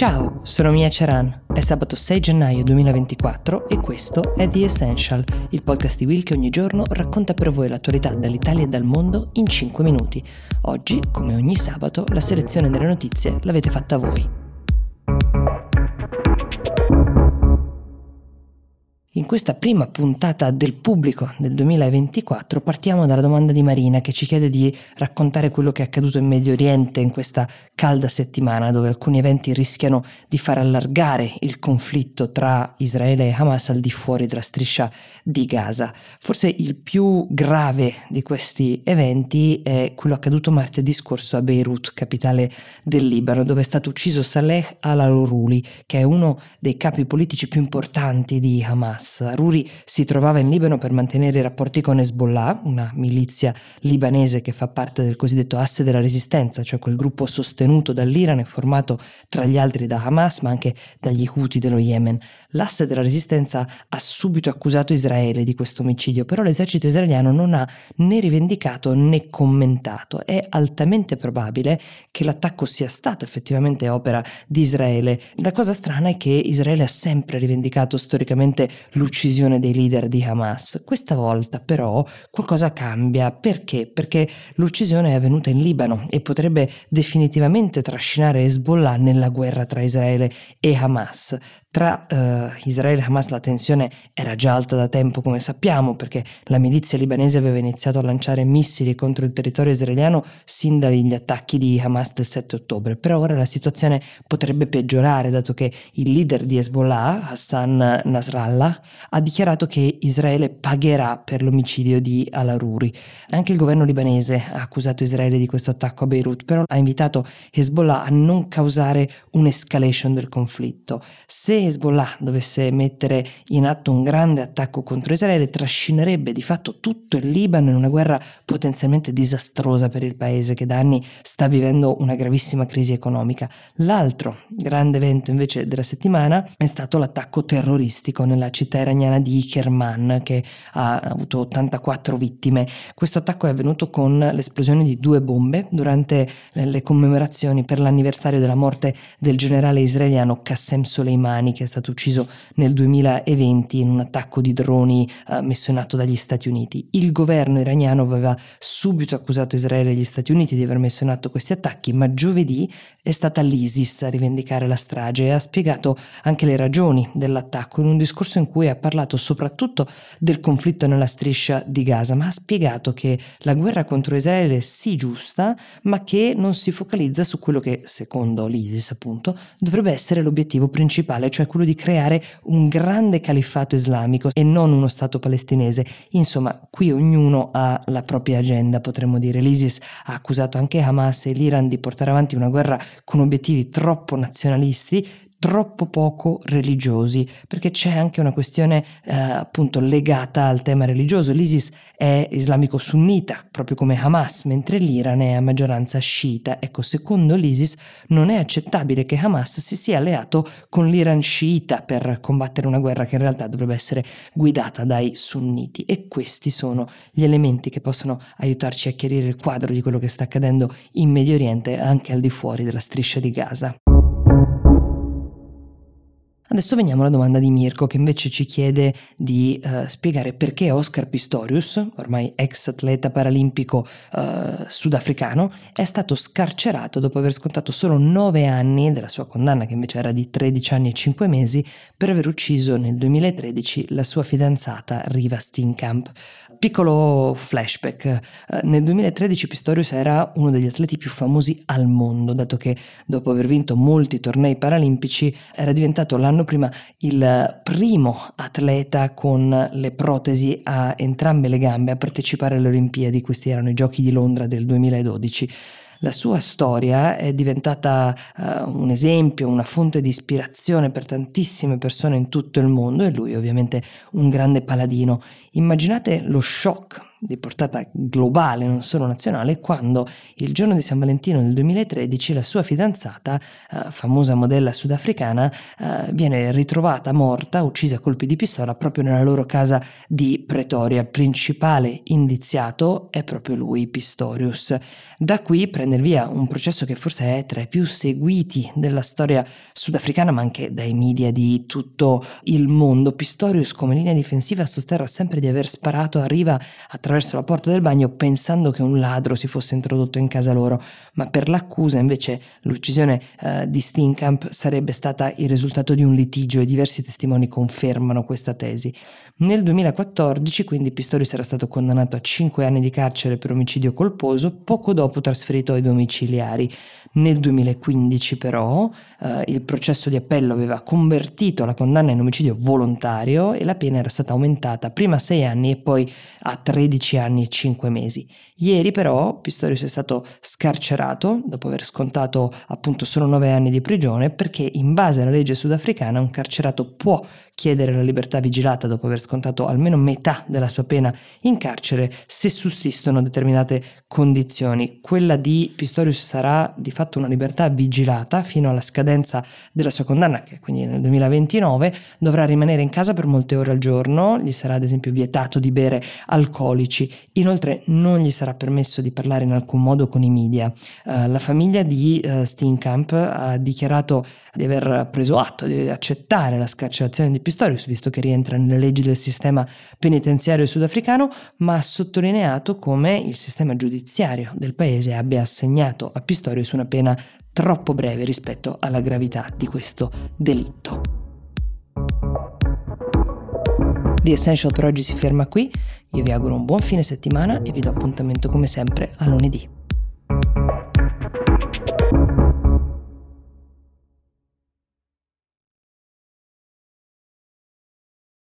Ciao, sono Mia Ceran. È sabato 6 gennaio 2024 e questo è The Essential, il podcast di Will che ogni giorno racconta per voi l'attualità dall'Italia e dal mondo in 5 minuti. Oggi, come ogni sabato, la selezione delle notizie l'avete fatta voi. In questa prima puntata del pubblico del 2024 partiamo dalla domanda di Marina che ci chiede di raccontare quello che è accaduto in Medio Oriente in questa calda settimana dove alcuni eventi rischiano di far allargare il conflitto tra Israele e Hamas al di fuori della striscia di Gaza. Forse il più grave di questi eventi è quello accaduto martedì scorso a Beirut, capitale del Libano, dove è stato ucciso Saleh al-Aluruli, che è uno dei capi politici più importanti di Hamas. Hamas. Aruri si trovava in Libano per mantenere i rapporti con Hezbollah, una milizia libanese che fa parte del cosiddetto asse della resistenza, cioè quel gruppo sostenuto dall'Iran e formato tra gli altri da Hamas ma anche dagli Houthi dello Yemen. L'asse della resistenza ha subito accusato Israele di questo omicidio, però l'esercito israeliano non ha né rivendicato né commentato. È altamente probabile che l'attacco sia stato effettivamente opera di Israele. La cosa strana è che Israele ha sempre rivendicato storicamente l'uccisione dei leader di Hamas. Questa volta però qualcosa cambia. Perché? Perché l'uccisione è avvenuta in Libano e potrebbe definitivamente trascinare Hezbollah nella guerra tra Israele e Hamas. Tra uh, Israele e Hamas la tensione era già alta da tempo, come sappiamo, perché la milizia libanese aveva iniziato a lanciare missili contro il territorio israeliano sin dagli attacchi di Hamas del 7 ottobre. Però ora la situazione potrebbe peggiorare, dato che il leader di Hezbollah, Hassan Nasrallah, ha dichiarato che Israele pagherà per l'omicidio di Al-Aruri. Anche il governo libanese ha accusato Israele di questo attacco a Beirut, però ha invitato Hezbollah a non causare un'escalation del conflitto. Se Hezbollah dovesse mettere in atto un grande attacco contro Israele, trascinerebbe di fatto tutto il Libano in una guerra potenzialmente disastrosa per il paese che da anni sta vivendo una gravissima crisi economica. L'altro grande evento invece della settimana è stato l'attacco terroristico nella città iraniana di Kerman che ha avuto 84 vittime. Questo attacco è avvenuto con l'esplosione di due bombe durante le commemorazioni per l'anniversario della morte del generale israeliano Qassem Soleimani Soleimani che è stato ucciso nel 2020 in un attacco di droni eh, messo in atto dagli Stati Uniti. Il governo iraniano aveva subito accusato Israele e gli Stati Uniti di aver messo in atto questi attacchi, ma giovedì è stata l'ISIS a rivendicare la strage e ha spiegato anche le ragioni dell'attacco in un discorso in cui ha parlato soprattutto del conflitto nella striscia di Gaza, ma ha spiegato che la guerra contro Israele è sì giusta, ma che non si focalizza su quello che, secondo l'ISIS appunto, dovrebbe essere l'obiettivo principale, cioè cioè quello di creare un grande califfato islamico e non uno Stato palestinese. Insomma, qui ognuno ha la propria agenda, potremmo dire. L'ISIS ha accusato anche Hamas e l'Iran di portare avanti una guerra con obiettivi troppo nazionalisti, troppo poco religiosi, perché c'è anche una questione eh, appunto legata al tema religioso. L'ISIS è islamico sunnita, proprio come Hamas, mentre l'Iran è a maggioranza sciita. Ecco, secondo l'ISIS non è accettabile che Hamas si sia alleato con l'Iran sciita per combattere una guerra che in realtà dovrebbe essere guidata dai sunniti. E questi sono gli elementi che possono aiutarci a chiarire il quadro di quello che sta accadendo in Medio Oriente anche al di fuori della striscia di Gaza. Adesso veniamo alla domanda di Mirko che invece ci chiede di uh, spiegare perché Oscar Pistorius, ormai ex atleta paralimpico uh, sudafricano, è stato scarcerato dopo aver scontato solo 9 anni della sua condanna, che invece era di 13 anni e 5 mesi, per aver ucciso nel 2013 la sua fidanzata Riva Steenkamp. Piccolo flashback, uh, nel 2013 Pistorius era uno degli atleti più famosi al mondo, dato che dopo aver vinto molti tornei paralimpici era diventato l'anno l'anno prima il primo atleta con le protesi a entrambe le gambe a partecipare alle Olimpiadi, questi erano i Giochi di Londra del 2012 la sua storia è diventata uh, un esempio, una fonte di ispirazione per tantissime persone in tutto il mondo e lui ovviamente un grande paladino. Immaginate lo shock di portata globale, non solo nazionale, quando il giorno di San Valentino del 2013 la sua fidanzata, eh, famosa modella sudafricana, eh, viene ritrovata morta, uccisa a colpi di pistola proprio nella loro casa di Pretoria. Principale indiziato è proprio lui, Pistorius. Da qui prende il via un processo che forse è tra i più seguiti della storia sudafricana, ma anche dai media di tutto il mondo. Pistorius come linea difensiva sosterra sempre di aver sparato a riva attraverso attraverso la porta del bagno pensando che un ladro si fosse introdotto in casa loro, ma per l'accusa invece l'uccisione eh, di Steenkamp sarebbe stata il risultato di un litigio e diversi testimoni confermano questa tesi. Nel 2014 quindi Pistorius era stato condannato a 5 anni di carcere per omicidio colposo, poco dopo trasferito ai domiciliari. Nel 2015 però eh, il processo di appello aveva convertito la condanna in omicidio volontario e la pena era stata aumentata prima a 6 anni e poi a 13 12 anni e 5 mesi. Ieri però Pistorius è stato scarcerato dopo aver scontato appunto solo 9 anni di prigione perché in base alla legge sudafricana un carcerato può chiedere la libertà vigilata dopo aver scontato almeno metà della sua pena in carcere se sussistono determinate condizioni. Quella di Pistorius sarà di fatto una libertà vigilata fino alla scadenza della sua condanna, che quindi nel 2029 dovrà rimanere in casa per molte ore al giorno, gli sarà ad esempio vietato di bere alcolici, inoltre non gli sarà permesso di parlare in alcun modo con i media. Uh, la famiglia di uh, Steenkamp ha dichiarato di aver preso atto, di accettare la scarcerazione di Pistorius, visto che rientra nelle leggi del sistema penitenziario sudafricano, ma ha sottolineato come il sistema giudiziario del paese abbia assegnato a Pistorius una pena troppo breve rispetto alla gravità di questo delitto. The Essential per oggi si ferma qui, io vi auguro un buon fine settimana e vi do appuntamento come sempre a lunedì.